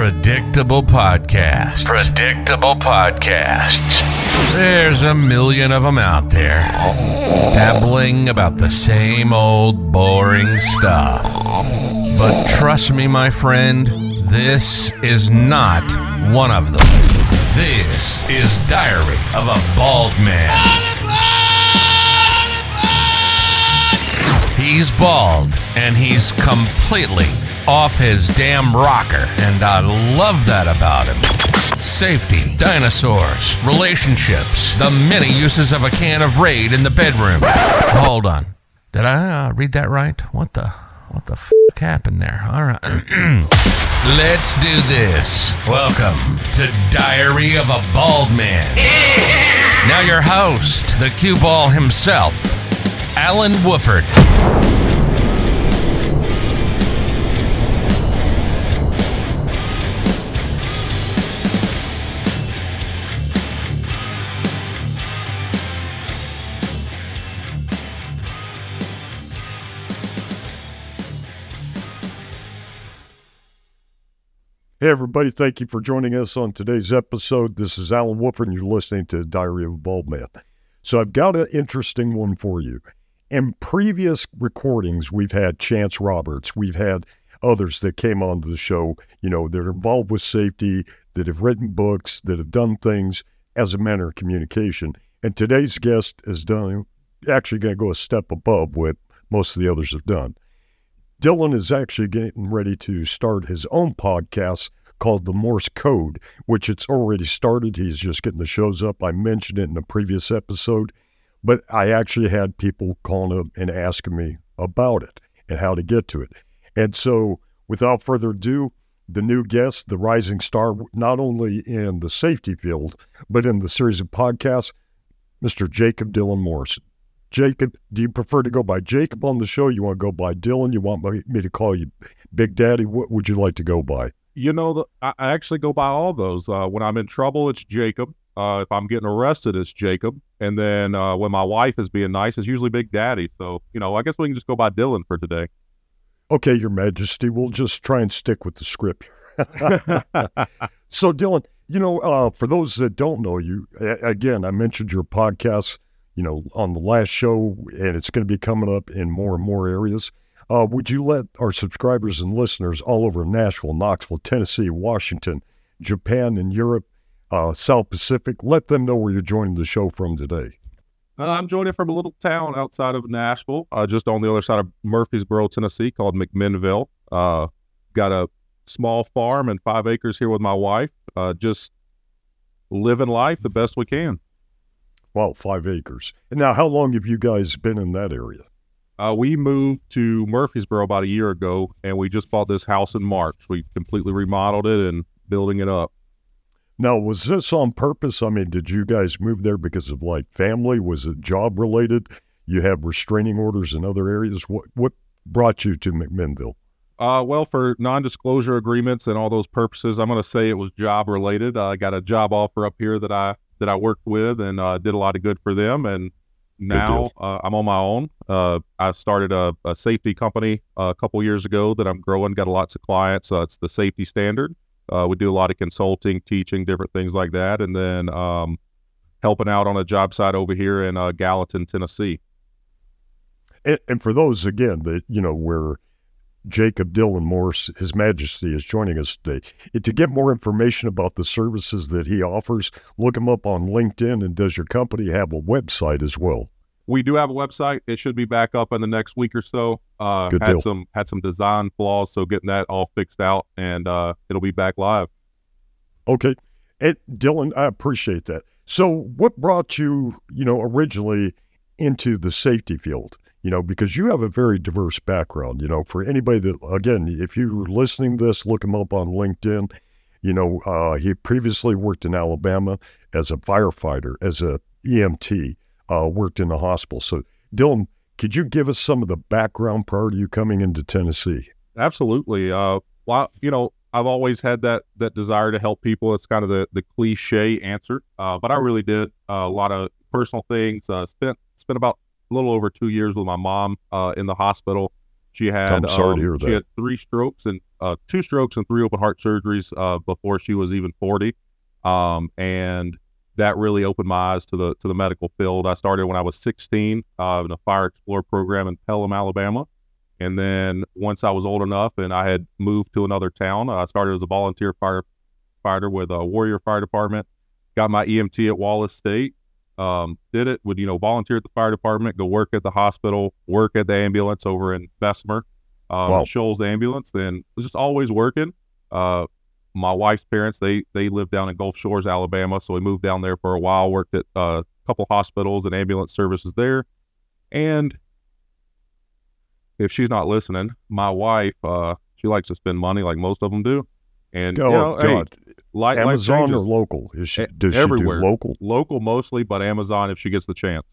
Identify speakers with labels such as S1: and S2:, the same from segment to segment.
S1: Predictable Podcasts.
S2: Predictable podcasts.
S1: There's a million of them out there, babbling about the same old boring stuff. But trust me, my friend, this is not one of them. This is Diary of a Bald Man. He's bald and he's completely off his damn rocker, and I love that about him. Safety, dinosaurs, relationships, the many uses of a can of Raid in the bedroom. Hold on. Did I uh, read that right? What the what the f- happened there? All right. Let's do this. Welcome to Diary of a Bald Man. Now your host, the cue ball himself, Alan Wooford.
S3: Hey, everybody, thank you for joining us on today's episode. This is Alan Wooford, and you're listening to Diary of a Bald Man. So, I've got an interesting one for you. In previous recordings, we've had Chance Roberts, we've had others that came onto the show, you know, that are involved with safety, that have written books, that have done things as a manner of communication. And today's guest is done, actually going to go a step above what most of the others have done. Dylan is actually getting ready to start his own podcast called The Morse Code, which it's already started. He's just getting the shows up. I mentioned it in a previous episode, but I actually had people calling up and asking me about it and how to get to it. And so, without further ado, the new guest, the rising star, not only in the safety field, but in the series of podcasts, Mr. Jaykob Dylan Morrison. Jaykob, do you prefer to go by Jaykob on the show? You want to go by Dylan? You want me to call you Big Daddy? What would you like to go by?
S4: You know, the, I actually go by all those. Uh, when I'm in trouble, it's Jaykob. Uh, if I'm getting arrested, it's Jaykob. And then uh, when my wife is being nice, it's usually Big Daddy. So, you know, I guess we can just go by Dylan for today.
S3: Okay, Your Majesty, we'll just try and stick with the script. so, Dylan, you know, uh, for those that don't know you, again, I mentioned your podcast, you know, on the last show, and it's going to be coming up in more and more areas. Uh, would you let our subscribers and listeners all over Nashville, Knoxville, Tennessee, Washington, Japan, and Europe, uh, South Pacific, let them know where you're joining the show from today?
S4: Uh, I'm joining from a little town outside of Nashville, uh, just on the other side of Murfreesboro, Tennessee, called McMinnville. Uh, got a small farm and five acres here with my wife. Uh, just living life the best we can.
S3: Wow, five acres. And now, how long have you guys been in that area?
S4: Uh, we moved to Murfreesboro about a year ago, and we just bought this house in March. We completely remodeled it and building it up.
S3: Now, was this on purpose? I mean, did you guys move there because of like family? Was it job related? You have restraining orders in other areas. What what brought you to McMinnville?
S4: Uh, well, for non-disclosure agreements and all those purposes, I'm going to say it was job related. I got a job offer up here that I that I worked with and uh, did a lot of good for them. And now uh, I'm on my own. Uh, I started a, a safety company uh, a couple years ago that I'm growing. Got lots of clients. Uh, it's the Safety Standard. Uh, we do a lot of consulting, teaching, different things like that, and then um, helping out on a job site over here in uh, Gallatin, Tennessee.
S3: And, and for those again that you know where Jaykob Dylan Morse, His Majesty, is joining us today. To get more information about the services that he offers, look him up on LinkedIn. And does your company have a website as well?
S4: We do have a website. It should be back up in the next week or so. Uh,
S3: Good
S4: had
S3: deal.
S4: some had some design flaws, so getting that all fixed out, and uh, it'll be back live.
S3: Okay. And Dylan, I appreciate that. So what brought you, you know, originally into the safety field? You know, because you have a very diverse background, you know, for anybody that again, if you're listening to this, look him up on LinkedIn. You know, uh, he previously worked in Alabama as a firefighter, as a EMT, uh, worked in a hospital. So Dylan, could you give us some of the background prior to you coming into Tennessee?
S4: Absolutely. Uh, well, you know, I've always had that that desire to help people. It's kind of the the cliche answer, uh, but I really did uh, a lot of personal things. Uh, spent spent about a little over two years with my mom uh, in the hospital. She had
S3: I'm sorry to
S4: um,
S3: hear
S4: she
S3: that.
S4: had three strokes and uh, two strokes and three open heart surgeries uh, before she was even 40. Um, and that really opened my eyes to the to the medical field. I started when I was 16 uh, in a Fire Explorer program in Pelham, Alabama. And then once I was old enough and I had moved to another town, I started as a volunteer firefighter with a Warrior Fire Department. Got my EMT at Wallace State. Um, did it would you know volunteer at the fire department, go work at the hospital, work at the ambulance over in Bessemer, um,
S3: Wow.
S4: Shoals Ambulance. Then was just always working. Uh, my wife's parents they they lived down in Gulf Shores, Alabama, so we moved down there for a while. Worked at uh, a couple hospitals and ambulance services there, and if she's not listening, my wife uh, she likes to spend money like most of them do, and
S3: Oh,
S4: you know, hey, Life
S3: Amazon or local? Is she, does
S4: everywhere.
S3: she do local?
S4: local mostly, but Amazon if she gets the chance.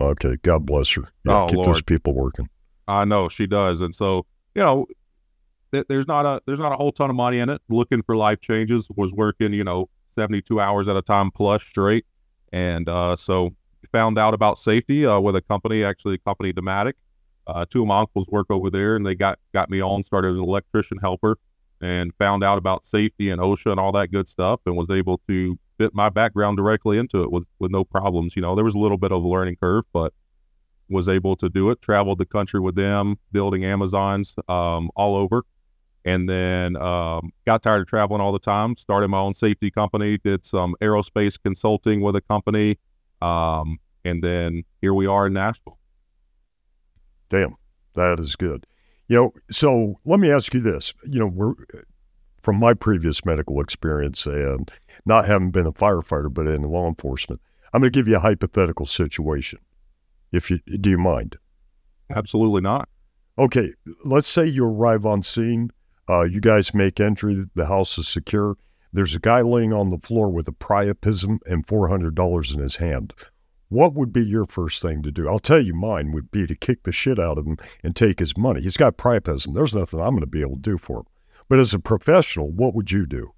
S3: Okay, God bless her. Yeah,
S4: Oh,
S3: keep those people working.
S4: I know she does, and so you know, th- there's not a there's not a whole ton of money in it. Looking for life changes, was working you know 72 hours at a time plus straight, and uh, so found out about safety uh, with a company, actually a company Dematic. Uh, two of my uncles work over there, and they got got me on. Started as an electrician helper, and found out about safety and OSHA and all that good stuff, and was able to fit my background directly into it with with no problems. You know, there was a little bit of a learning curve, but was able to do it. Traveled the country with them, building Amazons um, all over, and then um, got tired of traveling all the time. Started my own safety company. Did some aerospace consulting with a company, um, and then here we are in Nashville.
S3: Damn, that is good. You know, so let me ask you this. You know, we're from my previous medical experience and not having been a firefighter, but in law enforcement, I'm going to give you a hypothetical situation. If you do, you mind?
S4: Absolutely not.
S3: Okay, let's say you arrive on scene. Uh, you guys make entry. The house is secure. There's a guy laying on the floor with a priapism and $400 in his hand. What would be your first thing to do? I'll tell you, mine would be to kick the shit out of him and take his money. He's got priapism. There's nothing I'm going to be able to do for him. But as a professional, what would you do?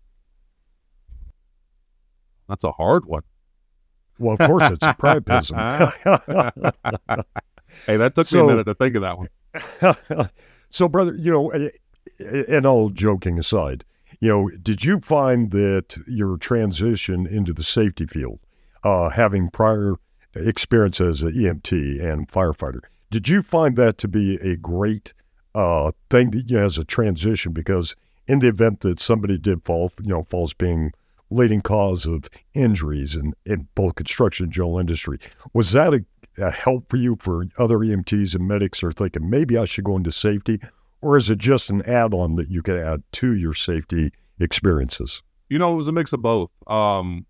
S4: That's a hard one.
S3: Well, of course, it's a priapism.
S4: Hey, that took me a minute to think of that one.
S3: so, brother, you know, eh, eh, and all joking aside, you know, did you find that your transition into the safety field, uh, having prior experience as an EMT and firefighter, did you find that to be a great uh, thing to, you know, as a transition? Because in the event that somebody did fall, you know, falls being leading cause of injuries in, in both construction and general industry, was that a, a help for you for other EMTs and medics are thinking maybe I should go into safety, or is it just an add-on that you can add to your safety experiences?
S4: you know, it was a mix of both. Um,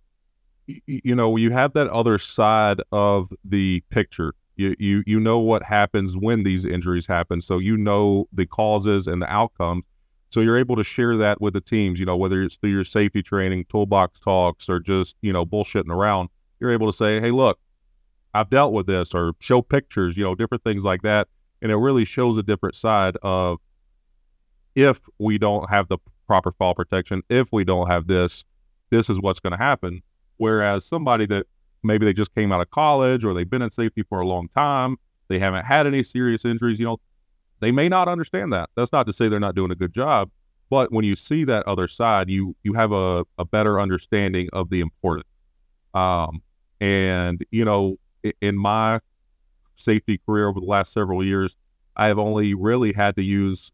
S4: you know, you have that other side of the picture. You, you you know what happens when these injuries happen, so you know the causes and the outcomes. So you're able to share that with the teams. You know, whether it's through your safety training, toolbox talks, or just you know bullshitting around. You're able to say, "Hey, look, I've dealt with this," or show pictures. You know, different things like that, and it really shows a different side of if we don't have the proper fall protection, if we don't have this, this is what's going to happen. Whereas somebody that maybe they just came out of college or they've been in safety for a long time, they haven't had any serious injuries, you know, they may not understand that. That's not to say they're not doing a good job, but when you see that other side, you you have a, a better understanding of the importance. Um, and you know, in my safety career over the last several years, I have only really had to use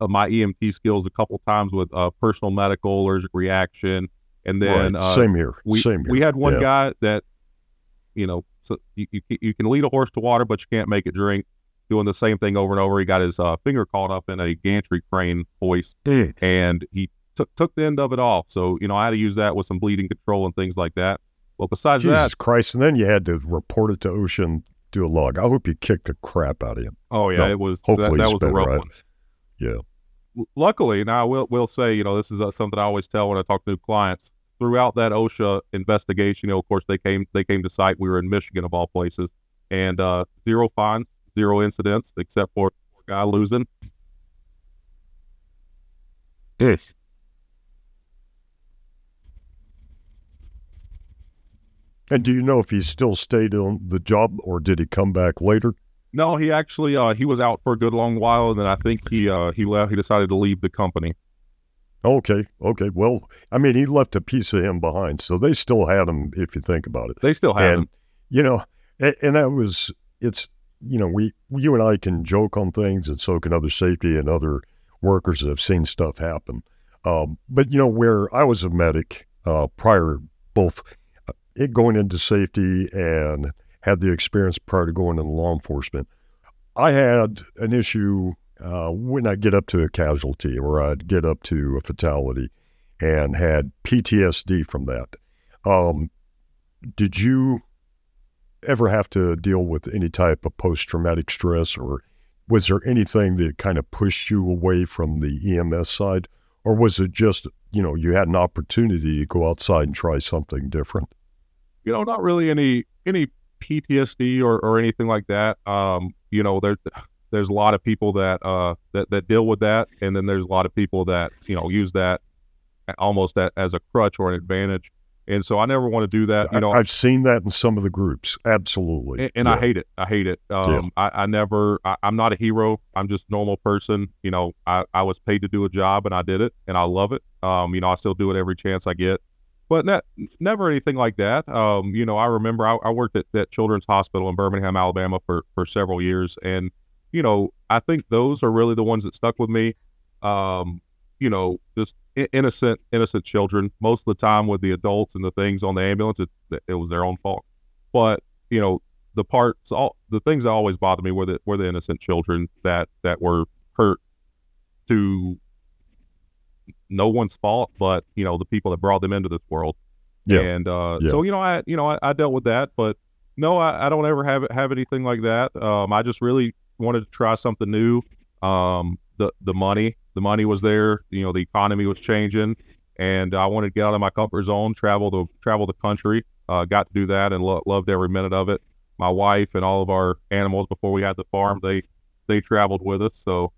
S4: of my EMT skills a couple times with uh, personal medical allergic reaction, and then
S3: Right.
S4: uh,
S3: same here.
S4: we
S3: same here.
S4: we had one
S3: Yeah.
S4: guy that you know so you, you you can lead a horse to water, but you can't make it drink. Doing the same thing over and over. He got his uh, finger caught up in a gantry crane hoist, and he took took the end of it off. So you know I had to use that with some bleeding control and things like that. Well, besides
S3: Jesus
S4: that,
S3: Christ! And then you had to report it to OSHA, do a log. I hope you kicked the crap out of him.
S4: oh yeah,
S3: No,
S4: it was
S3: hopefully
S4: that
S3: he's
S4: was the rough
S3: right?
S4: one.
S3: Yeah.
S4: L- luckily, now I will will say, you know, this is uh, something I always tell when I talk to new clients. Throughout that OSHA investigation, you know, of course they came they came to site. We were in Michigan of all places, and uh, zero fines, zero incidents, except for a guy losing.
S3: Yes. And do you know if he still stayed on the job or did he come back later?
S4: No, he actually uh, he was out for a good long while, and then I think he uh, he left. He decided to leave the company.
S3: Okay, okay. Well, I mean, he left a piece of him behind, so they still had him. If you think about it,
S4: They still had
S3: and
S4: him.
S3: you know, and, and that was it's you know we you and I can joke on things, and so can other safety and other workers that have seen stuff happen. Um, but you know, where I was a medic uh, prior, both uh, it going into safety and had the experience prior to going into law enforcement. I had an issue uh, when I get up to a casualty or I'd get up to a fatality and had PTSD from that. Um, did you ever have to deal with any type of post traumatic stress, or was there anything that kind of pushed you away from the EMS side, or was it just you know you had an opportunity to go outside and try something different?
S4: you know, not really any any PTSD or, or anything like that. Um, you know, there there's a lot of people that uh that, that deal with that, and then there's a lot of people that you know use that almost that as a crutch or an advantage. And so I never want to do that. You know,
S3: I, have seen that in some of the groups. Absolutely,
S4: and, and
S3: Yeah.
S4: I hate it. I hate it. Um, I, I never. I, I'm not a hero. I'm just normal person. You know, I, I was paid to do a job and I did it, and I love it. Um, you know, I still do it every chance I get, but ne- never anything like that. Um, you know, I remember I, I worked at that Children's Hospital in Birmingham, Alabama, for for several years, and you know, I think those are really the ones that stuck with me. Um, you know, just innocent, innocent children. Most of the time with the adults and the things on the ambulance, it, it was their own fault. But you know, the parts, all the things that always bothered me were the were the innocent children that that were hurt to no one's fault, but you know, the people that brought them into this world.
S3: Yeah.
S4: And uh,
S3: Yeah.
S4: so you know, I you know I, I dealt with that, but no, I, I don't ever have have anything like that. Um, I just really wanted to try something new. Um, the the money, the money was there. You know, the economy was changing, and I wanted to get out of my comfort zone, travel the travel the country. Uh, got to do that and lo- loved every minute of it. My wife and all of our animals before we had the farm, they they traveled with us, so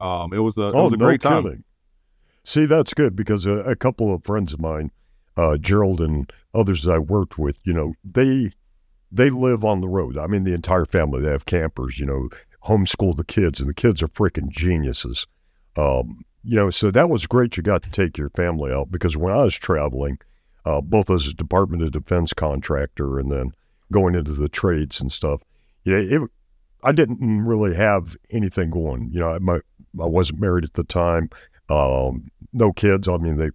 S4: um, it was a it
S3: oh,
S4: was a
S3: no
S4: great time.
S3: See, that's good because a, a couple of friends of mine, uh, Gerald and others that I worked with, you know, they they live on the road. I mean, the entire family. They have campers. You know, homeschool the kids, and the kids are freaking geniuses. Um, you know, so that was great. You got to take your family out because when I was traveling, uh, both as a Department of Defense contractor and then going into the trades and stuff, you know, it, I didn't really have anything going. You know, I, my, I wasn't married at the time. Um, no kids. I mean, they,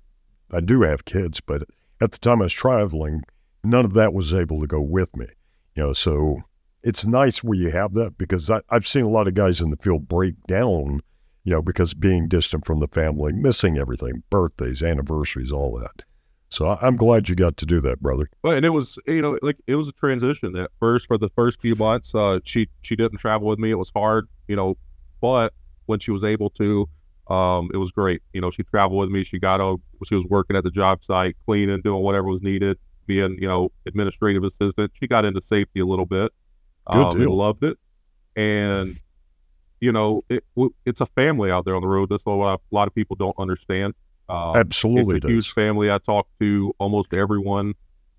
S3: I do have kids, but at the time I was traveling, none of that was able to go with me. You know, so it's nice where you have that because I, I've seen a lot of guys in the field break down, you know, because being distant from the family, missing everything, birthdays, anniversaries, all that. So I, I'm glad you got to do that, brother.
S4: Well, and it was you know like it was a transition at first for the first few months. Uh, she she didn't travel with me. It was hard, you know, but when she was able to, um, it was great. You know, she traveled with me. She got out. She was working at the job site, cleaning, doing whatever was needed, being you know administrative assistant. She got into safety a little bit.
S3: Good
S4: um,
S3: deal.
S4: loved it, and you know it, it's a family out there on the road. That's what a lot, of people don't understand. Um,
S3: Absolutely
S4: it's a huge family. I talk to almost everyone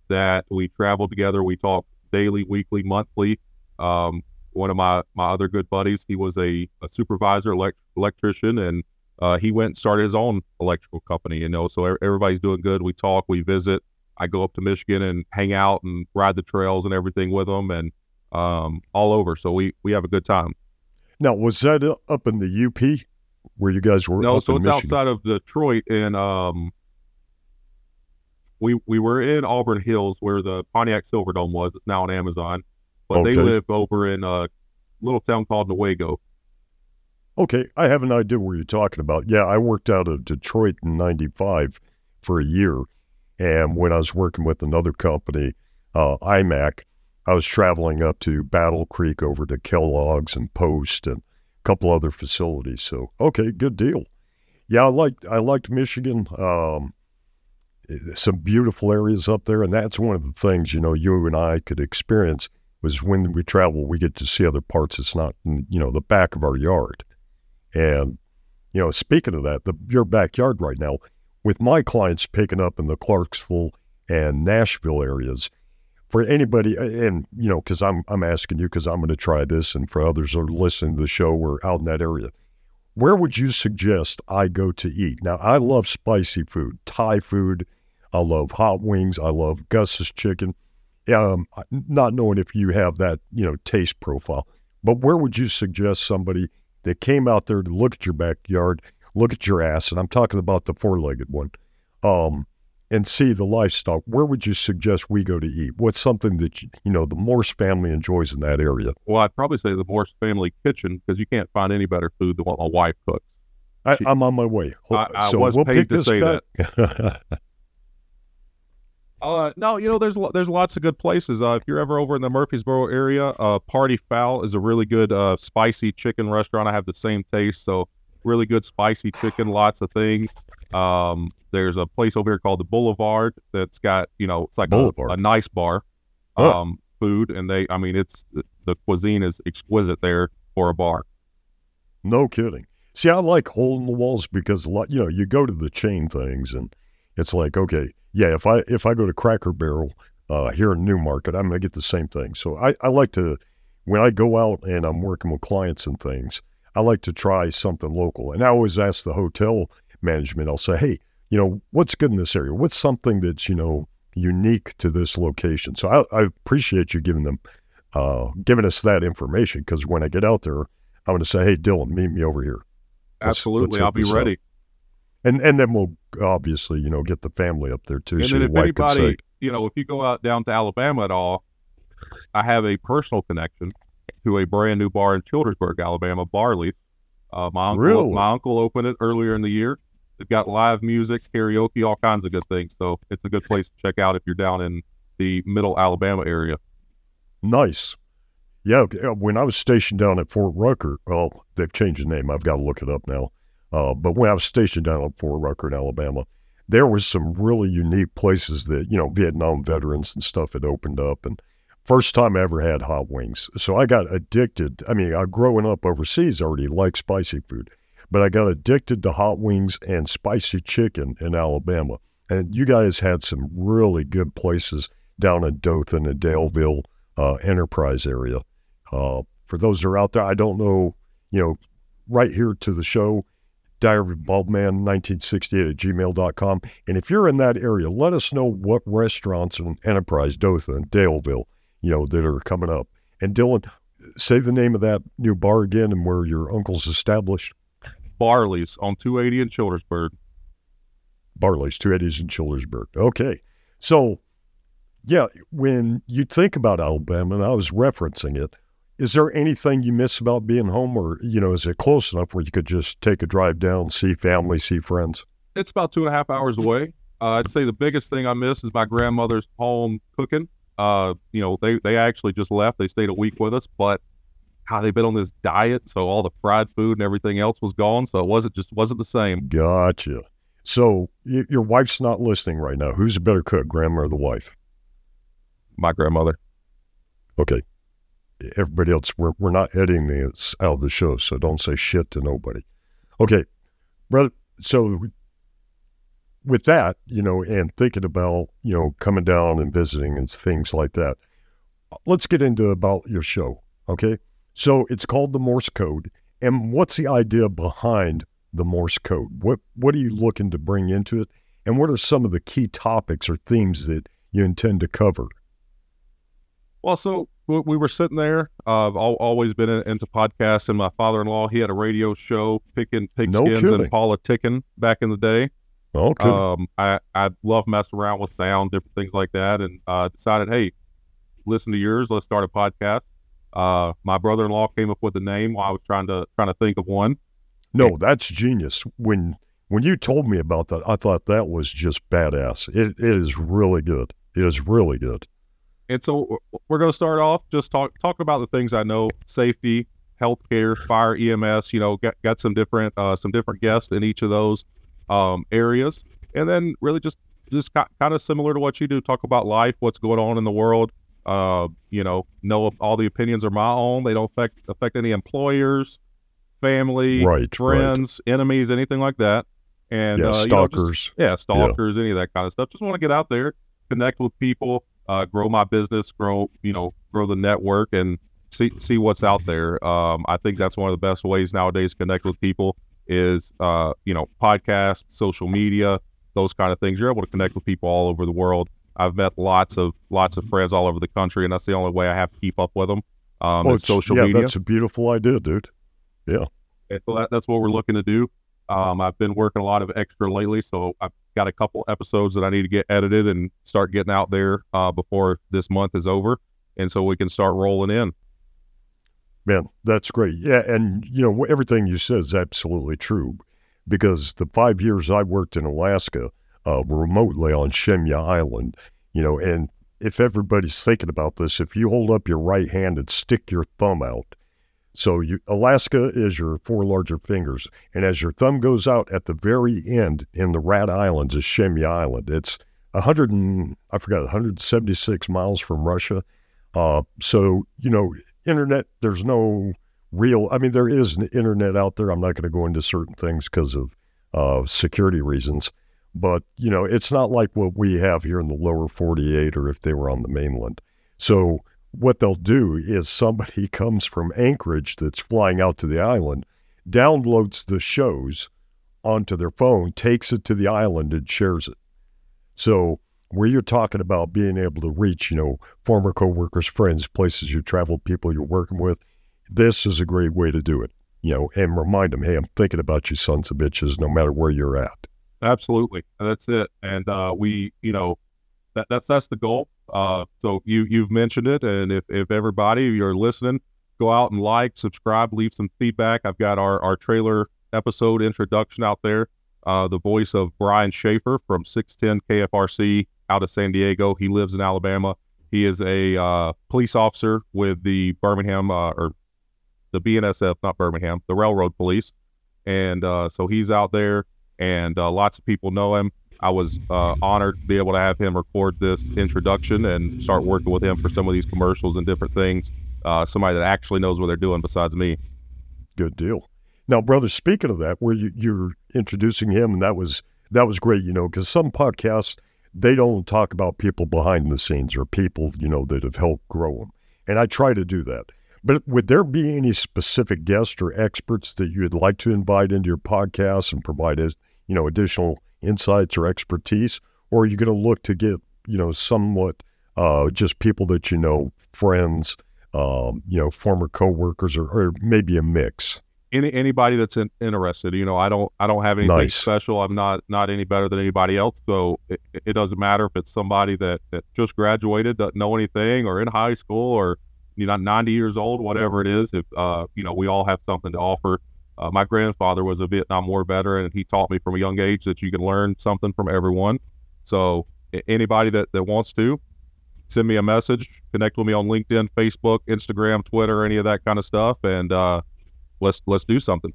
S4: that we travel together. We talk daily, weekly, monthly. Um, one of my my other good buddies, he was a, a supervisor, elect, electrician, and uh, he went and started his own electrical company. You know, so everybody's doing good. We talk, we visit. I go up to Michigan and hang out and ride the trails and everything with them, and um, all over. So we we have a good time.
S3: Now, was that up in the UP where you guys were?
S4: No, so it's
S3: Michigan?
S4: outside of Detroit, and um, we we were in Auburn Hills where the Pontiac Silverdome was. It's now on Amazon, but they live over in a little town called Newaygo.
S3: Okay, I have an idea where you're talking about. Yeah, I worked out of Detroit in '95 for a year, and when I was working with another company, uh, IMAC, I was traveling up to Battle Creek over to Kellogg's and Post and a couple other facilities. So, okay, good deal. Yeah, I liked I liked Michigan. Um, some beautiful areas up there, and that's one of the things you know you and I could experience was when we travel, we get to see other parts. It's not you know the back of our yard. And, you know, speaking of that, the, your backyard right now, with my clients picking up in the Clarksville and Nashville areas, for anybody, and you know, because I'm I'm asking you because I'm going to try this, and for others who are listening to the show or out in that area, where would you suggest I go to eat? Now, I love spicy food, Thai food. I love hot wings. I love Gus's chicken. Um, not knowing if you have that, you know, taste profile, but where would you suggest somebody that came out there to look at your backyard, look at your ass, and I'm talking about the four-legged one, um, and see the livestock? Where would you suggest we go to eat? What's something that you, you know the Morse family enjoys in that area?
S4: Well, I'd probably say the Morse family kitchen because you can't find any better food than what my wife cooks.
S3: I, I'm on my way.
S4: I- I
S3: so
S4: was
S3: we'll
S4: paid
S3: pick
S4: to
S3: this
S4: say
S3: back.
S4: Uh, no, you know, there's there's lots of good places. Uh, if you're ever over in the Murfreesboro area, uh, Party Fowl is a really good uh, spicy chicken restaurant. I have the same taste, so really good spicy chicken, lots of things. Um, there's a place over here called the Boulevard that's got you know it's like a, a nice bar, um, food, and they I mean it's the, the cuisine is exquisite there for a bar.
S3: No kidding. See, I like hole in the walls because a lot, you know, you go to the chain things and it's like, okay, yeah, if I if I go to Cracker Barrel uh, here in Newmarket, I'm gonna get the same thing. So I, I like to when I go out and I'm working with clients and things, I like to try something local. And I always ask the hotel management, I'll say, hey, you know, what's good in this area? What's something that's, you know, unique to this location? So I, I appreciate you giving them uh, giving us that information because when I get out there, I'm going to say, "Hey, Dylan, meet me over here." Let's-
S4: Absolutely,
S3: let's
S4: I'll be
S3: ready. up. And and then we'll obviously, you know, get the family up there too.
S4: And
S3: so
S4: then if anybody,
S3: say,
S4: you know, if you go out down to Alabama at all, I have a personal connection to a brand new bar in Childersburg, Alabama, Barley. Uh, my uncle,
S3: Really?
S4: my uncle opened it earlier in the year. They've got live music, karaoke, all kinds of good things. So it's a good place to check out if you're down in the Middle Alabama area.
S3: "Nice." Yeah, uh, when I was stationed down at Fort Rucker, well, they've changed the name. I've got to look it up now. Uh, but when I was stationed down at Fort Rucker in Alabama, there was some really unique places that you know Vietnam veterans and stuff had opened up, and first time I ever had hot wings. So I got addicted. I mean, I growing up overseas I already liked spicy food, but I got addicted to hot wings and spicy chicken in Alabama. And you guys had some really good places down in Dothan and Daleville uh, Enterprise area. Uh, for those that are out there, I don't know, you know, right here to the show, Diary of Baldman 1968 at gmail.com. And if you're in that area, let us know what restaurants in Enterprise, Dothan, Daleville, you know, that are coming up. And Dylan, say the name of that new bar again and where your uncle's established.
S4: Barley's on 280 in Childersburg.
S3: Barley's, two Eddies in Childersburg. Okay. So, yeah, when you think about Alabama, and I was referencing it, is there anything you miss about being home, or, you know, is it close enough where you could just take a drive down, see family, see friends?
S4: It's about two and a half hours away. Uh, I'd say the biggest thing I miss is my grandmother's home cooking. Uh, you know, they they actually just left. They stayed a week with us, but how they've been on this diet, so all the fried food and everything else was gone. So it wasn't just wasn't the same.
S3: Gotcha. So, y- your wife's not listening right now. Who's a better cook, grandma or the wife?
S4: My grandmother.
S3: Okay. Everybody else, we're, we're not editing this out of the show, so don't say shit to nobody. Okay, brother. So, with that, you know, and thinking about, you know, coming down and visiting and things like that, let's get into about your show. Okay. So, it's called the Morse Code. And what's the idea behind the Morse Code? What, what are you looking to bring into it? And what are some of the key topics or themes that you intend to cover?
S4: Well, so we we were sitting there. Uh, I've al- always been in- into podcasts, and my father-in-law he had a radio show picking pigskins
S3: kidding.
S4: and politicking back in the day.
S3: Okay.
S4: Um, I I love messing around with sound, different things like that, and uh, decided, hey, listen to yours. Let's start a podcast. Uh, my brother-in-law came up with a name while I was trying to trying to think of one.
S3: No, that's genius. When when you told me about that, I thought that was just badass. It it is really good. It is really good.
S4: And so we're going to start off just talk talking about the things I know: safety, healthcare, fire, EMS. You know, got, got some different uh, some different guests in each of those um, areas, and then really just just kind of similar to what you do. Talk about life, what's going on in the world. Uh, you know, know if all the opinions are my own. They don't affect affect any employers, family,
S3: Right, right.
S4: friends, enemies, anything like that. And
S3: Yeah,
S4: uh, you know, just-
S3: stalkers.
S4: yeah, stalkers, any of that kind of stuff. Just want to get out there, connect with people, uh, grow my business, grow you know, grow the network, and see see what's out there. Um, I think that's one of the best ways nowadays to connect with people is uh, you know podcasts, social media, those kind of things. You're able to connect with people all over the world. I've met lots of lots of friends all over the country, and that's the only way I have to keep up with them. Um, is social
S3: yeah,
S4: media.
S3: that's a beautiful idea, dude. Yeah.
S4: And so that, that's what we're looking to do. Um, I've been working a lot of extra lately, so I've got a couple episodes that I need to get edited and start getting out there uh, before this month is over, and so we can start rolling in.
S3: Man, that's great. Yeah, and you know everything you said is absolutely true, because the five years I worked in Alaska, uh, remotely on Shemya Island, you know, and if everybody's thinking about this, if you hold up your right hand and stick your thumb out, so you, Alaska is your four larger fingers, and as your thumb goes out at the very end in the Rat Islands is Shemya Island. It's a hundred and I forgot 176 miles from Russia. Uh, so you know internet there's no real i mean there is an internet out there i'm not going to go into certain things because of uh, security reasons but you know it's not like what we have here in the lower 48 or if they were on the mainland so what they'll do is somebody comes from anchorage that's flying out to the island downloads the shows onto their phone takes it to the island and shares it so where you're talking about being able to reach, you know, former coworkers, friends, places you travel, people you're working with, this is a great way to do it. You know, and remind them, hey, I'm thinking about you, sons of bitches, no matter where you're at.
S4: Absolutely, that's it. And uh, we, you know, that, that's that's the goal. Uh, so you you've mentioned it, and if if everybody you're listening, go out and like, subscribe, leave some feedback. I've got our our trailer episode introduction out there. Uh, the voice of Brian Schaefer from 610 KFRC out of San Diego. He lives in Alabama. He is a uh, police officer with the Birmingham uh, or the BNSF, not Birmingham, the Railroad Police. And uh, so he's out there, and uh, lots of people know him. I was uh, honored to be able to have him record this introduction and start working with him for some of these commercials and different things. Uh, somebody that actually knows what they're doing besides me.
S3: Good deal. Now, brother, speaking of that, where you, you're introducing him, and that was that was great, you know, because some podcasts they don't talk about people behind the scenes or people, you know, that have helped grow them, and I try to do that. But would there be any specific guests or experts that you'd like to invite into your podcast and provide, you know, additional insights or expertise, or are you going to look to get, you know, somewhat uh, just people that you know, friends, um, you know, former coworkers, or, or maybe a mix?
S4: any anybody that's in, interested you know i don't i don't have anything
S3: Nice.
S4: special i'm not not any better than anybody else so it, it doesn't matter if it's somebody that that just graduated doesn't know anything or in high school or you know 90 years old whatever it is if uh you know we all have something to offer uh, my grandfather was a vietnam war veteran and he taught me from a young age that you can learn something from everyone so anybody that that wants to send me a message connect with me on linkedin facebook instagram twitter any of that kind of stuff and uh let's let's do something.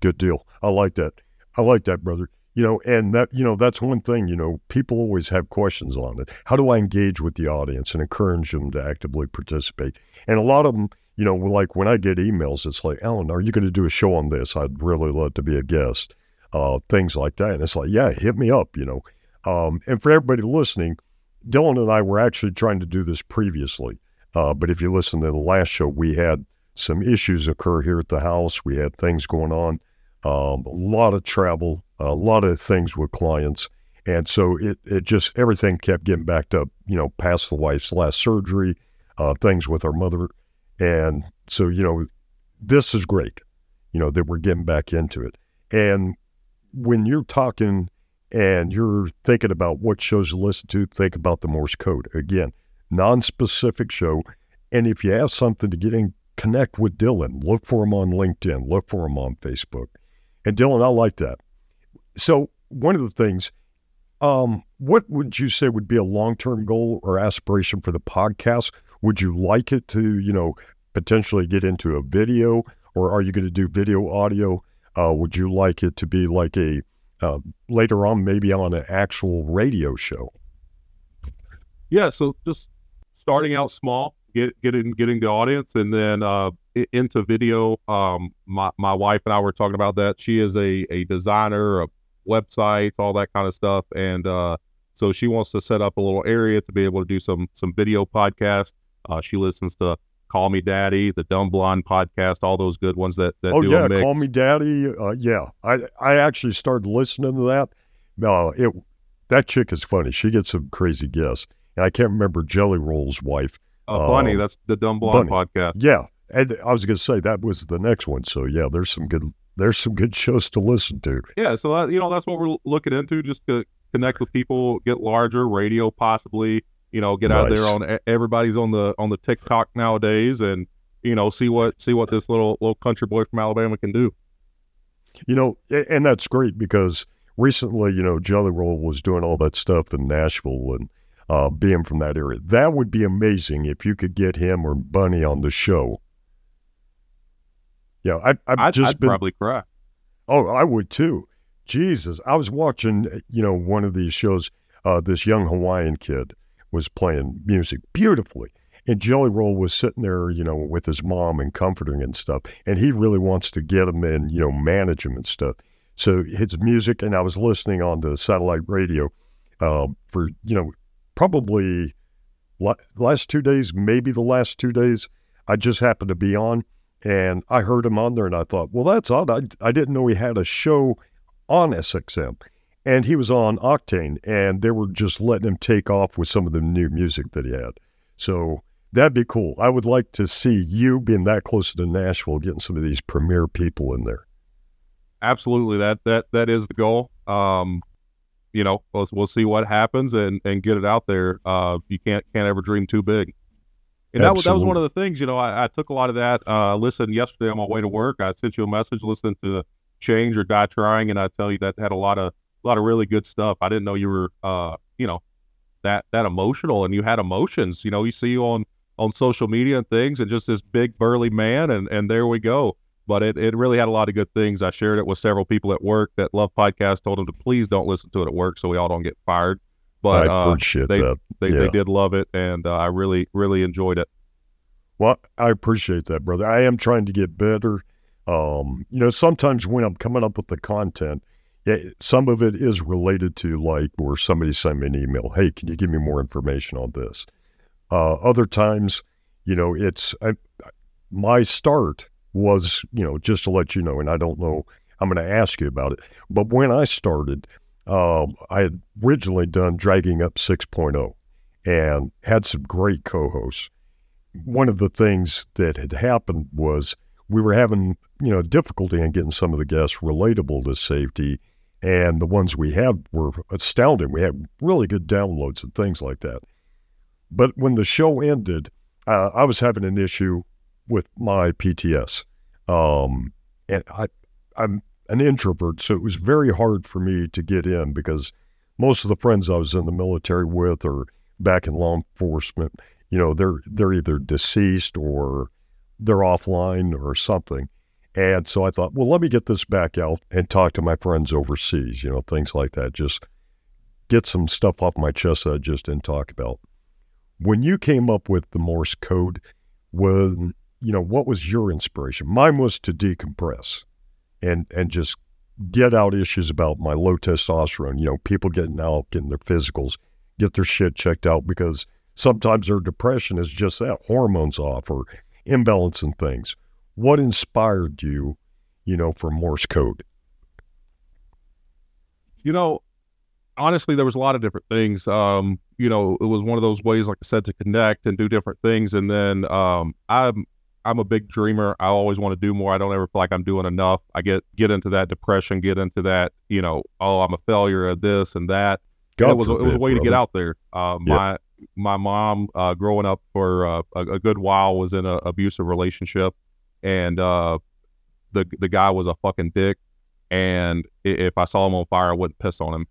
S3: Good deal. I like that. I like that, brother. You know, and that, you know, that's one thing, you know, people always have questions on it. How do I engage with the audience and encourage them to actively participate? And a lot of them, you know, like when I get emails, it's like, Alan, are you going to do a show on this? I'd really love to be a guest. Uh, things like that. And it's like, yeah, hit me up, you know. Um, and for everybody listening, Dylan and I were actually trying to do this previously. Uh, but if you listen to the last show, we had some issues occur here at the house. We had things going on, um, a lot of travel, a lot of things with clients. And so it, it just, everything kept getting backed up, you know, past the wife's last surgery, uh, things with our mother. And so, you know, this is great, you know, that we're getting back into it. And when you're talking and you're thinking about what shows to listen to, think about the Morse code. Again, non-specific show. And if you have something to get in, connect with Dylan. Look for him on LinkedIn. Look for him on Facebook. And Dylan, I like that. So one of the things, um, what would you say would be a long-term goal or aspiration for the podcast? Would you like it to, you know, potentially get into a video, or are you going to do video audio? Uh, would you like it to be like a uh, later on, maybe on an actual radio show?
S4: Yeah, so just starting out small, get getting getting the audience, and then uh, into video. Um, my my wife and I were talking about that. She is a a designer, a website, all that kind of stuff, and uh, So she wants to set up a little area to be able to do some some video podcast. Uh, she listens to Call Me Daddy, the Dumb Blonde podcast, all those good ones that that
S3: oh
S4: do
S3: yeah, call me daddy. Uh, yeah, I I actually started listening to that. No, it that chick is funny. She gets some crazy guests, and I can't remember Jelly Roll's wife.
S4: Uh, Bunny,
S3: um,
S4: that's the Dumb Blonde
S3: Bunny.
S4: podcast.
S3: Yeah, and I was going to say that was the next one. So yeah, there's some good there's some good shows to listen to.
S4: Yeah, so that, you know that's what we're looking into, just to connect with people, get larger, radio possibly. You know, get out
S3: Nice.
S4: there on everybody's on the on the TikTok nowadays, and you know see what see what this little little country boy from Alabama can do.
S3: You know, and that's great because recently, you know, Jelly Roll was doing all that stuff in Nashville and uh, being from that area. That would be amazing if you could get him or Bunny on the show. Yeah, I, I've
S4: I'd,
S3: just
S4: I'd
S3: been.
S4: probably cry.
S3: Oh, I would too. Jesus, I was watching, you know, one of these shows. Uh, this young Hawaiian kid was playing music beautifully, and Jelly Roll was sitting there, you know, with his mom and comforting and stuff. And he really wants to get him and you know manage him and stuff. So his music, and I was listening on the satellite radio uh, for you know probably la- last two days, maybe the last two days. I just happened to be on, and I heard him on there, and I thought, well, that's odd. I, I didn't know he had a show on SXM. And he was on Octane, and they were just letting him take off with some of the new music that he had. So that'd be cool. I would like to see you being that close to Nashville, getting some of these premier people in there.
S4: Absolutely, that that that is the goal. Um, you know, we'll, we'll see what happens and and get it out there. Uh, you can't can't ever dream too big. And that was that was one of the things. You know, I, I took a lot of that. Uh, listened yesterday on my way to work. I sent you a message listening to Change or Die Trying, and I tell you that had a lot of a lot of really good stuff. I didn't know you were, uh, you know, that that emotional, and you had emotions. You know, you see you on on social media and things, and just this big burly man, and and there we go. But it, it really had a lot of good things. I shared it with several people at work that love podcasts. Told them to please don't listen to it at work, so we all don't get fired. But
S3: I
S4: uh, they-
S3: that.
S4: they,
S3: Yeah.
S4: they did love it, and uh, I really really enjoyed it.
S3: Well, I appreciate that, brother. I am trying to get better. Um, you know, sometimes when I'm coming up with the content, yeah, some of it is related to like where somebody sent me an email, hey, can you give me more information on this? Uh, other times, you know, it's I, my start was, you know, just to let you know, and I don't know, I'm going to ask you about it. But when I started, um, I had originally done Dragging Up 6.0 and had some great co hosts one of the things that had happened was we were having you know difficulty in getting some of the guests relatable to safety and the ones we had were astounding. We had really good downloads and things like that. But when the show ended uh, i was having an issue with my pts um, and i i'm an introvert so it was very hard for me to get in because most of the friends i was in the military with or back in law enforcement you know they're they're either deceased or they're offline or something and so i thought well let me get this back out and talk to my friends overseas you know things like that. Just get some stuff off my chest that i just didn't talk about. When you came up with the morse code when you know what was your inspiration? Mine was to decompress and and just get out issues about my low testosterone you know people getting out getting their physicals get their shit checked out because sometimes their depression is just that hormones off or imbalance in things. What inspired you, you know, for Morse code?
S4: You know, honestly, there was a lot of different things. Um, you know, it was one of those ways, like I said, to connect and do different things. And then um, I'm I'm a big dreamer. I always want to do more. I don't ever feel like I'm doing enough. I get get into that depression, get into that, you know, oh, I'm a failure of this and that. And it was a- it was a
S3: forbid,
S4: way to get out there. Uh. My my mom, uh, growing up for uh, a, a good while, was in an abusive relationship, and uh, the the guy was a fucking dick. And if I saw him on fire, I wouldn't piss on him.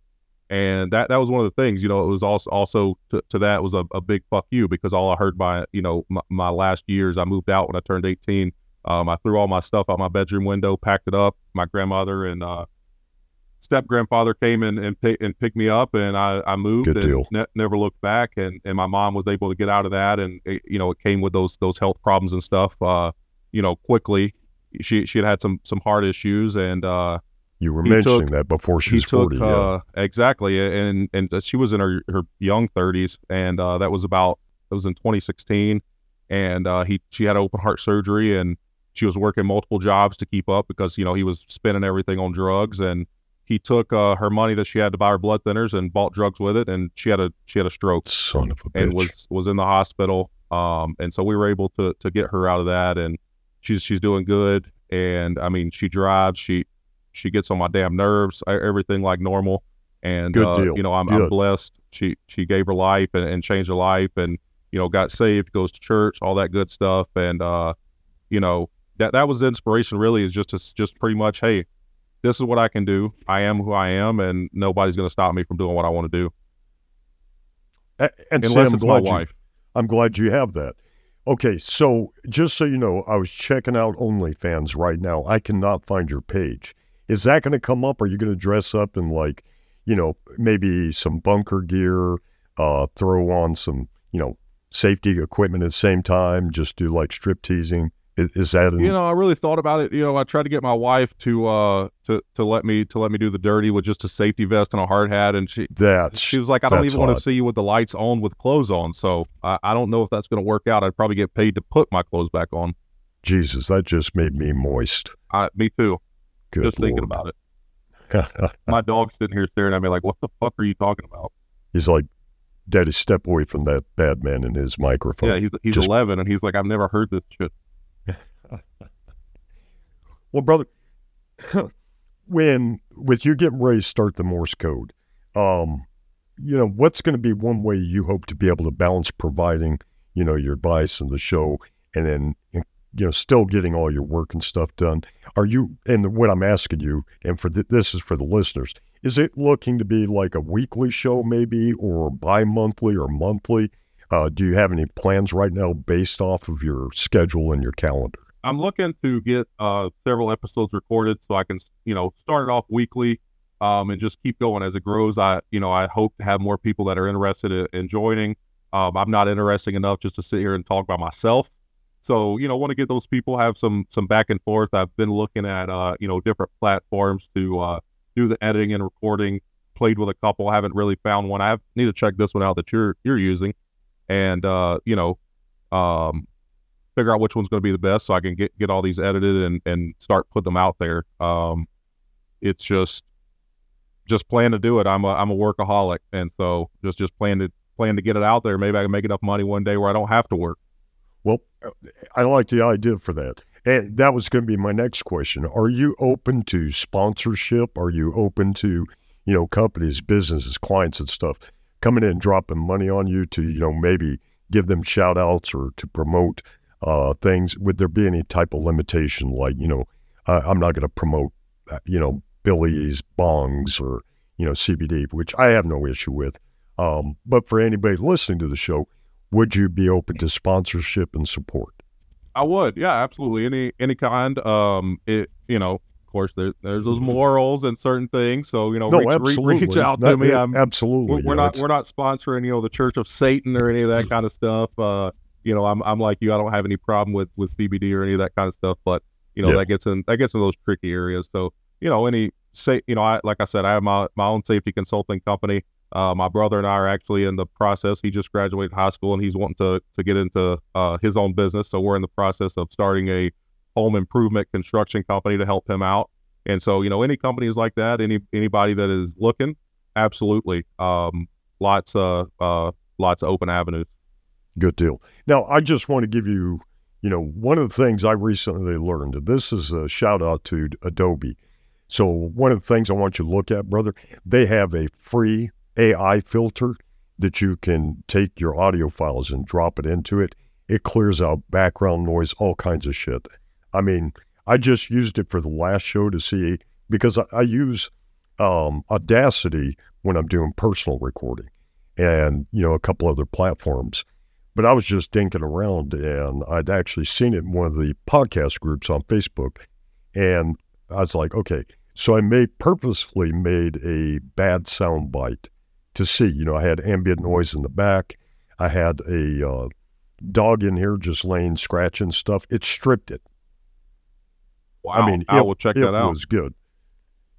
S4: And that that was one of the things, you know. It was also also to, to that was a, a big fuck you because all I heard by you know my, my last years, I moved out when I turned 18. Um, I threw all my stuff out my bedroom window, packed it up. My grandmother and uh, step grandfather came in and, pick, and picked me up, and I, I moved
S3: Good
S4: and
S3: deal.
S4: ne- never looked back. And, and my mom was able to get out of that, and it, you know it came with those those health problems and stuff. Uh, you know, quickly. She she had had some some heart issues, and uh,
S3: You were mentioning
S4: took-
S3: that before she was
S4: took
S3: 40. yeah.
S4: uh, exactly, and and she was in her her young 30s, and uh, that was about that was in 2016, and uh, he she had open heart surgery, and she was working multiple jobs to keep up because you know he was spending everything on drugs, and he took uh, her money that she had to buy her blood thinners and bought drugs with it, and she had a she had a stroke
S3: Son of a bitch.
S4: and was was in the hospital. Um, and so we were able to to get her out of that, and she's she's doing good. And I mean, she drives, she she gets on my damn nerves, everything like normal. And
S3: Good
S4: uh,
S3: deal.
S4: you know, I'm I'm blessed. She she gave her life and, and changed her life, and you know, got saved, goes to church, all that good stuff. And uh, you know, that that was the inspiration. Really, is just to just pretty much, hey, this is what I can do. I am who I am, and nobody's going to stop me from doing what I want to do,
S3: A- and
S4: unless
S3: I'm
S4: it's my
S3: you-
S4: wife.
S3: I'm glad you have that. Okay, so just so you know, I was checking out OnlyFans right now. I cannot find your page. Is that going to come up? Are you going to dress up in like, you know, maybe some bunker gear, uh, throw on some, you know, safety equipment at the same time, just do like strip teasing? Is, that
S4: you know, I really thought about it. You know, I tried to get my wife to uh to to let me to let me do the dirty with just a safety vest and a hard hat, and she
S3: that
S4: she was like, I don't even want to see you with the lights on with clothes on. So I, I don't know if that's going to work out. I'd probably get paid to put my clothes back on.
S3: Jesus? That just made me moist.
S4: I, me too.
S3: Good
S4: just thinking about it. My dog's sitting here staring at me like, what the fuck are you talking about?
S3: He's like, Daddy, step away from that bad man and his microphone.
S4: yeah, he's he's
S3: just-
S4: 11, and he's like, I've never heard this shit.
S3: Well, brother, when with you getting ready to start the Morse code, um, you know, what's going to be one way you hope to be able to balance providing, you know, your advice and the show, and then you know, still getting all your work and stuff done. Are you? And what I'm asking you, and for th- this is for the listeners, is it looking to be like a weekly show, maybe, or bi-monthly or monthly? Uh, do you have any plans right now based off of your schedule and your calendar?
S4: I'm looking to get uh, several episodes recorded so I can, you know, start it off weekly um, and just keep going as it grows. I, you know, I hope to have more people that are interested in, in joining. Um, I'm not interesting enough just to sit here and talk by myself. So, you know, want to get those people have some some back and forth. I've been looking at, uh, you know, different platforms to uh, do the editing and recording. Played with a couple, haven't really found one. I have, need to check this one out that you're you're using, and uh, you know, um, figure out which one's going to be the best so I can get get all these edited and and start putting them out there. Um, it's just just plan to do it. I'm a I'm a workaholic, and so just just plan to plan to get it out there. Maybe I can make enough money one day where I don't have to work.
S3: Well, I like the idea for that. And that was going to be my next question. Are you open to sponsorship? Are you open to, you know, companies, businesses, clients and stuff coming in dropping money on you to, you know, maybe give them shout outs or to promote uh, things? Would there be any type of limitation like, you know, I, I'm not going to promote, uh, you know, Billy's bongs or, you know, CBD, which I have no issue with. Um, but for anybody listening to the show, would you be open to sponsorship and support?
S4: I would, yeah, absolutely. Any any kind. Um, it you know, of course, there, there's those morals and certain things. So you know,
S3: No,
S4: reach, re-
S3: absolutely.
S4: reach out
S3: That-
S4: to me.
S3: yeah,
S4: I'm
S3: absolutely.
S4: we're,
S3: you
S4: not
S3: it's-
S4: we're not sponsoring you know the Church of Satan or any of that kind of stuff. Uh, you know, I'm I'm like you. I don't have any problem with with CBD or any of that kind of stuff. But you know,
S3: Yeah.
S4: that gets in that gets in those tricky areas. So you know, any say you know, I like I said, I have my my own safety consulting company. Uh, my brother and I are actually in the process. He just graduated high school and he's wanting to to get into uh, his own business. So we're in the process of starting a home improvement construction company to help him out. And so, you know, any companies like that, any anybody that is looking, absolutely. Um, lots uh uh lots of open avenues.
S3: Good deal. Now, I just want to give you, you know, one of the things I recently learned, this is a shout out to Adobe. So, one of the things I want you to look at, brother, they have a free AI filter that you can take your audio files and drop it into it. It clears out background noise, all kinds of shit. I mean, I just used it for the last show to see because I, I use um, Audacity when I'm doing personal recording and, you know, a couple other platforms. But I was just dinking around and I'd actually seen it in one of the podcast groups on Facebook. And I was like, okay. So I made purposefully made a bad sound bite to see. You know, I had ambient noise in the back. I had a uh, dog in here just laying, scratching stuff. It stripped it.
S4: Wow.
S3: I mean,
S4: I
S3: it-
S4: will check that out.
S3: It was good.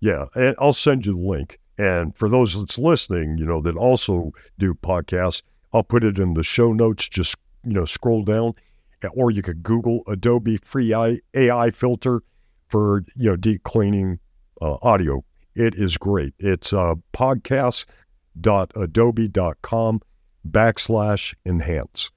S3: Yeah, and I'll send you the link. And for those that's listening, you know, that also do podcasts, I'll put it in the show notes. Just, you know, scroll down. Or you could Google Adobe free AI filter for, you know, deep cleaning uh, audio. It is great. It's uh, podcast.adobe.com backslash enhance.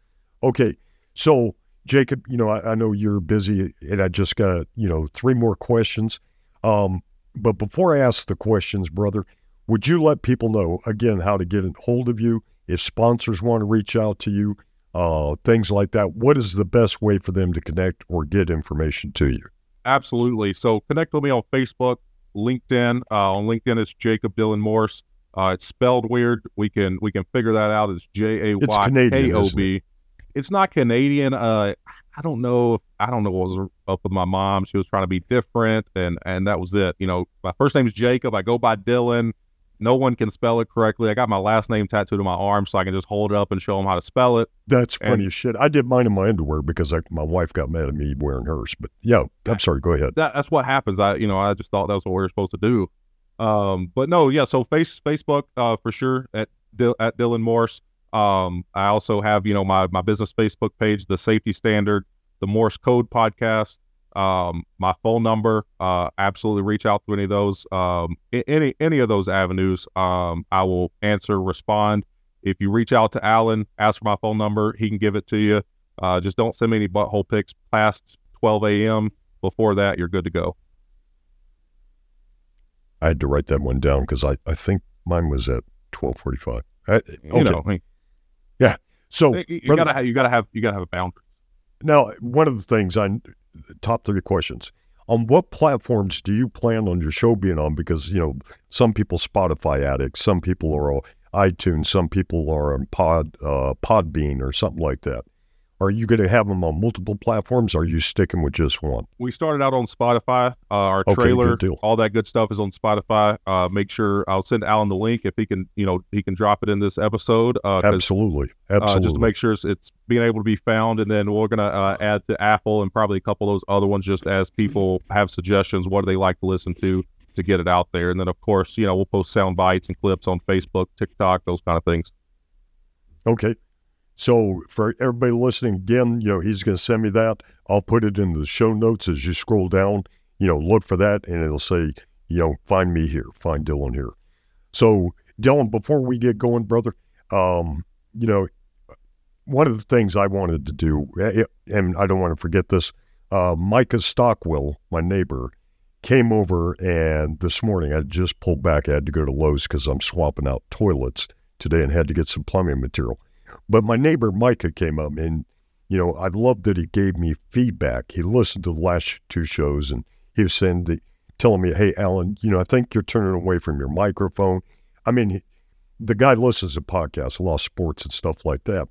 S3: Okay, so Jaykob, you know, I, I, know you're busy and I just got, you know, three more questions. Um, but before I ask the questions, brother, would you let people know again how to get a hold of you if sponsors want to reach out to you, uh, things like that? What is the best way for them to connect or get information to you?
S4: Absolutely. So connect with me on Facebook, LinkedIn. Uh, on LinkedIn, it's Jaykob Dylan Morse. Uh, it's spelled weird. We can we can figure that out. It's J A Y K O B. It's not Canadian. Uh, I don't know. I don't know what was up with my mom. She was trying to be different, and and that was it. You know, my first name is Jaykob. I go by Dylan. No one can spell it correctly. I got my last name tattooed on my arm, so I can just hold it up and show them how to spell it.
S3: That's and, funny as shit. I did mine in my underwear because I, my wife got mad at me wearing hers. But yeah, I'm sorry. Go ahead.
S4: That, that's what happens. I you know I just thought that was what we were supposed to do. Um, but no, yeah. So face Facebook uh, for sure at at Dylan Morse. Um, I also have, you know, my my business Facebook page, the Safety Standard, the Morse Code podcast, um, my phone number. Uh, absolutely reach out to any of those, um, any any of those avenues. Um, I will answer, respond. If you reach out to Alan, ask for my phone number, he can give it to you. Uh, just don't send me any butthole pics past 12 a.m. Before that, you're good to go.
S3: I had to write that one down because I, I think mine was at 12:45.
S4: okay. You know,
S3: yeah. So
S4: you, you gotta have, you gotta have you gotta have a boundary.
S3: Now, one of the things I top three questions on what platforms do you plan on your show being on? Because you know some people Spotify addicts, some people are iTunes, some people are on Pod uh, Podbean or something like that. Are you going to have them on multiple platforms? Or are you sticking with just one?
S4: We started out on Spotify. Uh, our okay, trailer, all that good stuff is on Spotify. Uh, make sure I'll send Alan the link if he can. You know, he can drop it in this episode.
S3: Uh, Absolutely, absolutely.
S4: Uh, just to make sure it's, it's, being able to be found, and then we're going to uh, add to Apple and probably a couple of those other ones, just as people have suggestions. What do they like to listen to? To get it out there, and then of course, you know, we'll post sound bites and clips on Facebook, TikTok, those kind of things.
S3: Okay, so for everybody listening again, you know, he's going to send me that. I'll put it in the show notes as you scroll down. You know, look for that, and it'll say, you know, find me here, find Dylan here. So Dylan, before we get going, brother, um, you know, one of the things I wanted to do, eh, eh, and I don't want to forget this, uh, Micah Stockwell, my neighbor, came over and this morning I just pulled back. I had to go to Lowe's because I'm swapping out toilets today and had to get some plumbing material. But my neighbor Micah came up and, you know, I loved that he gave me feedback. He listened to the last two shows and he was saying, telling me, hey, Alan, you know, I think you're turning away from your microphone. I mean, the guy listens to podcasts, a lot of sports and stuff like that.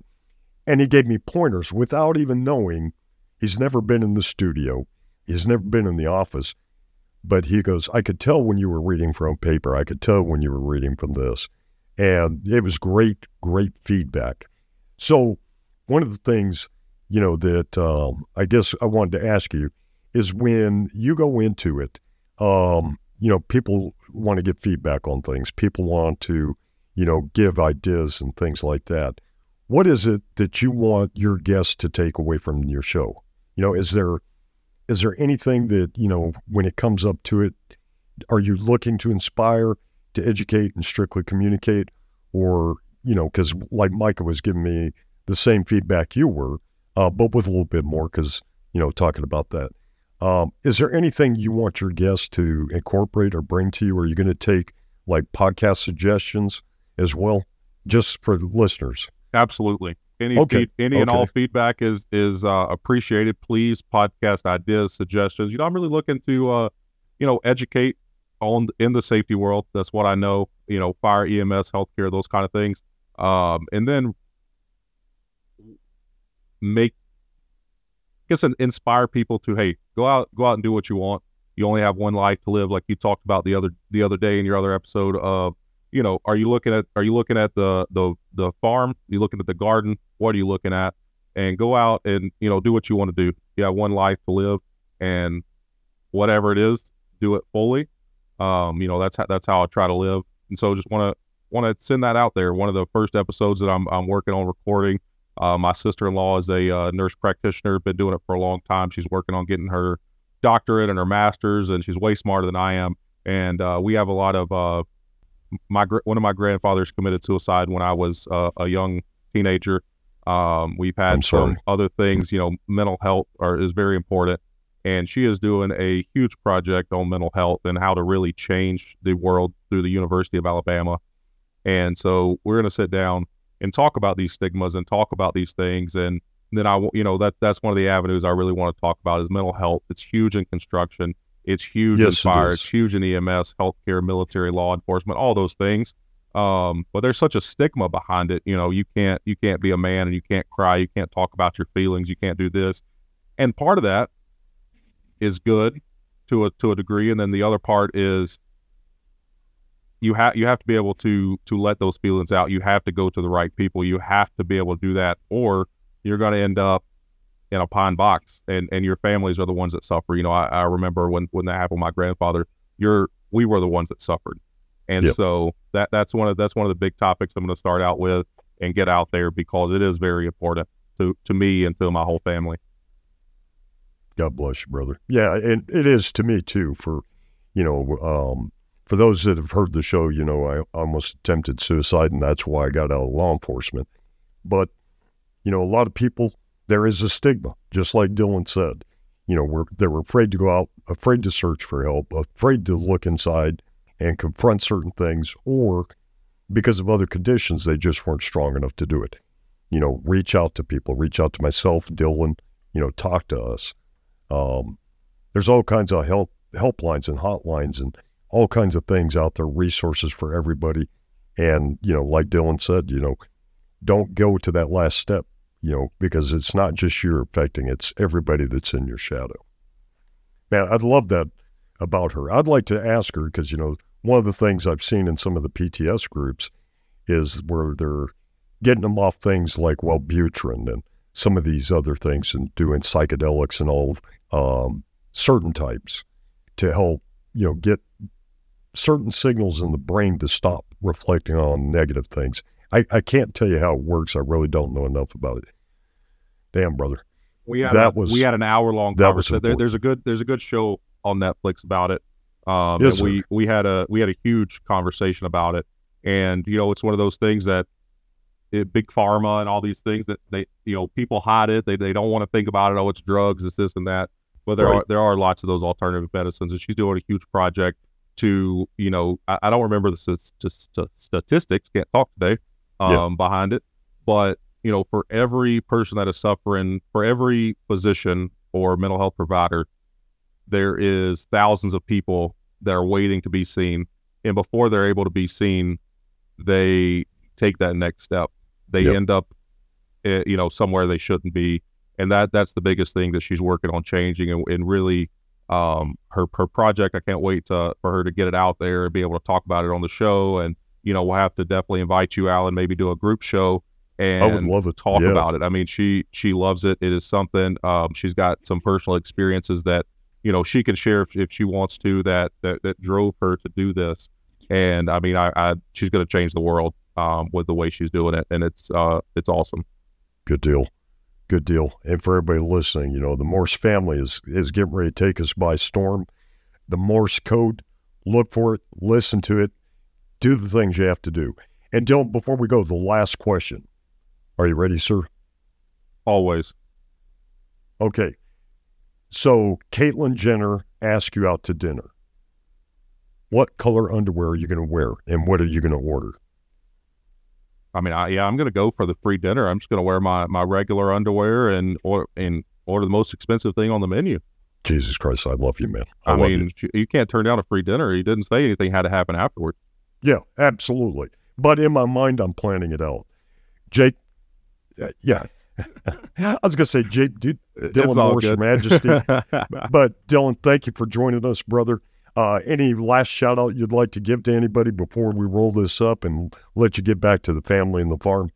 S3: And he gave me pointers without even knowing he's never been in the studio, he's never been in the office. But he goes, I could tell when you were reading from paper. I could tell when you were reading from this. And it was great, great feedback. So, one of the things, you know, that um, I guess I wanted to ask you is when you go into it, um, you know, people want to get feedback on things. People want to, you know, give ideas and things like that. What is it that you want your guests to take away from your show? You know, is there is there anything that you know when it comes up to it? Are you looking to inspire, to educate, and strictly communicate, or you know, because like Micah was giving me the same feedback you were, uh, but with a little bit more because, you know, talking about that. Um, is there anything you want your guests to incorporate or bring to you? Are you going to take like podcast suggestions as well, just for listeners?
S4: Absolutely. Any okay. Feed, any okay. and all feedback is is uh, appreciated. Please, podcast ideas, suggestions. You know, I'm really looking to, uh, you know, educate on in the safety world. That's what I know. You know, fire, EMS, healthcare, those kind of things. Um, and then make I guess inspire people to hey go out go out and do what you want. You only have one life to live like you talked about the other the other day in your other episode of you know are you looking at are you looking at the the the farm? Are you looking at the garden? What are you looking at? And go out and you know do what you want to do. You have one life to live and whatever it is do it fully. Um, you know, that's how, that's how I try to live. And so just want to want to send that out there. One of the first episodes that I'm I'm working on recording. Uh, my sister-in-law is a uh, nurse practitioner, been doing it for a long time. She's working on getting her doctorate and her master's, and she's way smarter than I am. And uh, we have a lot of uh, my one of my grandfathers committed suicide when I was uh, a young teenager. Um, we've had some other things, you know, mental health are, is very important. And she is doing a huge project on mental health and how to really change the world through the University of Alabama. And so we're going to sit down and talk about these stigmas and talk about these things. And then I, you know, that that's one of the avenues I really want to talk about is mental health. It's huge in construction. It's huge yes, in fire. It it's huge in EMS, healthcare, military, law enforcement, all those things. Um, but there's such a stigma behind it. You know, you can't you can't be a man and you can't cry. You can't talk about your feelings. You can't do this. And part of that is good to a to a degree, and then the other part is you have you have to be able to to let those feelings out. You have to go to the right people. You have to be able to do that, or you're going to end up in a pine box, and and your families are the ones that suffer. You know, I, I remember when when that happened, with my grandfather. You're we were the ones that suffered, and yep. so that that's one of that's one of the big topics I'm going to start out with and get out there because it is very important to to me and to my whole family.
S3: God bless you, brother. Yeah, and it is to me too. For you know, um, for those that have heard the show, you know, I almost attempted suicide, and that's why I got out of law enforcement. But you know, a lot of people there is a stigma, just like Dylan said. You know, we're they're afraid to go out, afraid to search for help, afraid to look inside and confront certain things, or because of other conditions, they just weren't strong enough to do it. You know, reach out to people, reach out to myself, Dylan. You know, talk to us. Um, there's all kinds of help helplines and hotlines and all kinds of things out there, resources for everybody. And, you know, like Dylan said, you know, don't go to that last step, you know, because it's not just you're affecting, it's everybody that's in your shadow. Man, I'd love that about her. I'd like to ask her because, you know, one of the things I've seen in some of the PTS groups is where they're getting them off things like Wellbutrin and some of these other things and doing psychedelics and all um, certain types to help you know get certain signals in the brain to stop reflecting on negative things. I, I can't tell you how it works. I really don't know enough about it. Damn, brother.
S4: We had that a, was we had an hour long conversation. There, there's a good there's a good show on Netflix about it. Um, yes, we we had a we had a huge conversation about it. And you know, it's one of those things that it, big pharma and all these things that they you know people hide it. They they don't want to think about it. Oh, it's drugs. It's this and that. But there right. are there are lots of those alternative medicines, and she's doing a huge project to you know I, I don't remember the st- statistics. Can't talk today um, yeah. behind it, but you know for every person that is suffering, for every physician or mental health provider, there is thousands of people that are waiting to be seen, and before they're able to be seen, they take that next step. They yep. end up, uh, you know, somewhere they shouldn't be, and that that's the biggest thing that she's working on changing, and, and really, um, her her project. I can't wait to, for her to get it out there and be able to talk about it on the show, and you know, we'll have to definitely invite you, Alan, maybe do a group show and
S3: I would love to
S4: talk yeah. about it. I mean, she she loves it. It is something. Um, she's got some personal experiences that you know she can share if, if she wants to that that that drove her to do this. And I mean, I, I she's going to change the world um, with the way she's doing it, and it's uh, it's awesome.
S3: Good deal, good deal. And for everybody listening, you know, the Morse family is is getting ready to take us by storm. The Morse code, look for it, listen to it, do the things you have to do. And Dylan, before we go, the last question: Are you ready, sir?
S4: Always.
S3: Okay. So Caitlyn Jenner asked you out to dinner. What color underwear are you going to wear, and what are you going to order?
S4: I mean, I, yeah, I'm going to go for the free dinner. I'm just going to wear my, my regular underwear and or and order the most expensive thing on the menu.
S3: Jesus Christ, I love you, man.
S4: I, I mean, you. you. can't turn down a free dinner. He didn't say anything had to happen afterward.
S3: Yeah, absolutely. But in my mind, I'm planning it out. Jake, uh, yeah. I was going to say, Jake, dude, Dylan Morse, Your Majesty. but Dylan, thank you for joining us, brother. Uh, any last shout out you'd like to give to anybody before we roll this up and let you get back to the family and the farm?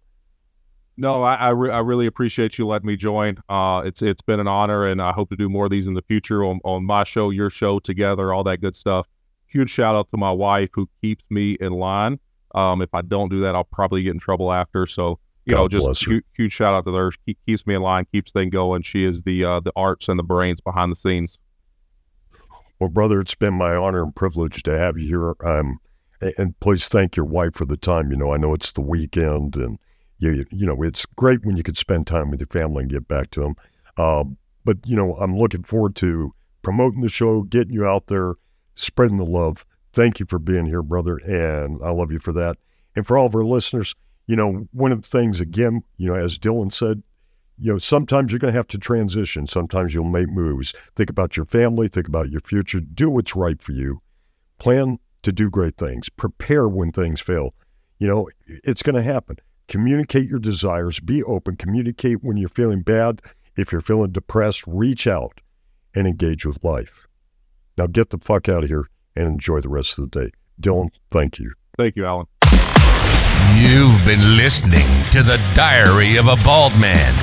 S4: No, I I, re- I really appreciate you letting me join. Uh, it's it's been an honor, and I hope to do more of these in the future on, on my show, your show, together, all that good stuff. huge shout out to my wife who keeps me in line. Um, if I don't do that, I'll probably get in trouble after. So you
S3: God
S4: know, just huge, huge shout out to her. She keeps me in line, keeps things going. She is the uh, the arts and the brains behind the scenes.
S3: Well, brother, it's been my honor and privilege to have you here. Um, and please thank your wife for the time. You know, I know it's the weekend, and you you know it's great when you could spend time with your family and get back to them. Uh, but you know, I'm looking forward to promoting the show, getting you out there, spreading the love. Thank you for being here, brother, and I love you for that. And for all of our listeners, you know, one of the things again, you know, as Dylan said, you know, sometimes you're going to have to transition. Sometimes you'll make moves. Think about your family, think about your future, do what's right for you. Plan to do great things. Prepare when things fail. You know, it's going to happen. Communicate your desires, be open, communicate when you're feeling bad. If you're feeling depressed, reach out and engage with life. Now get the fuck out of here and enjoy the rest of the day. Dylan, thank you.
S4: Thank you, Alan.
S1: You've been listening to the Diary of a Bald Man.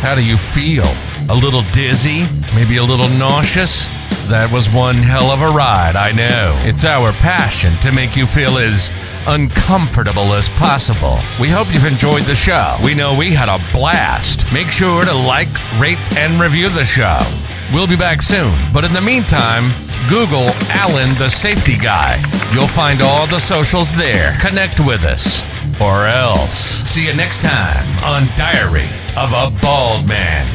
S1: How do you feel? A little dizzy? Maybe a little nauseous? That was one hell of a ride, I know. It's our passion to make you feel as uncomfortable as possible. We hope you've enjoyed the show. We know we had a blast. Make sure to like, rate, and review the show. We'll be back soon, but in the meantime, Google Alan the Safety Guy. You'll find all the socials there. Connect with us, or else. See you next time on Diary of a Bald Man.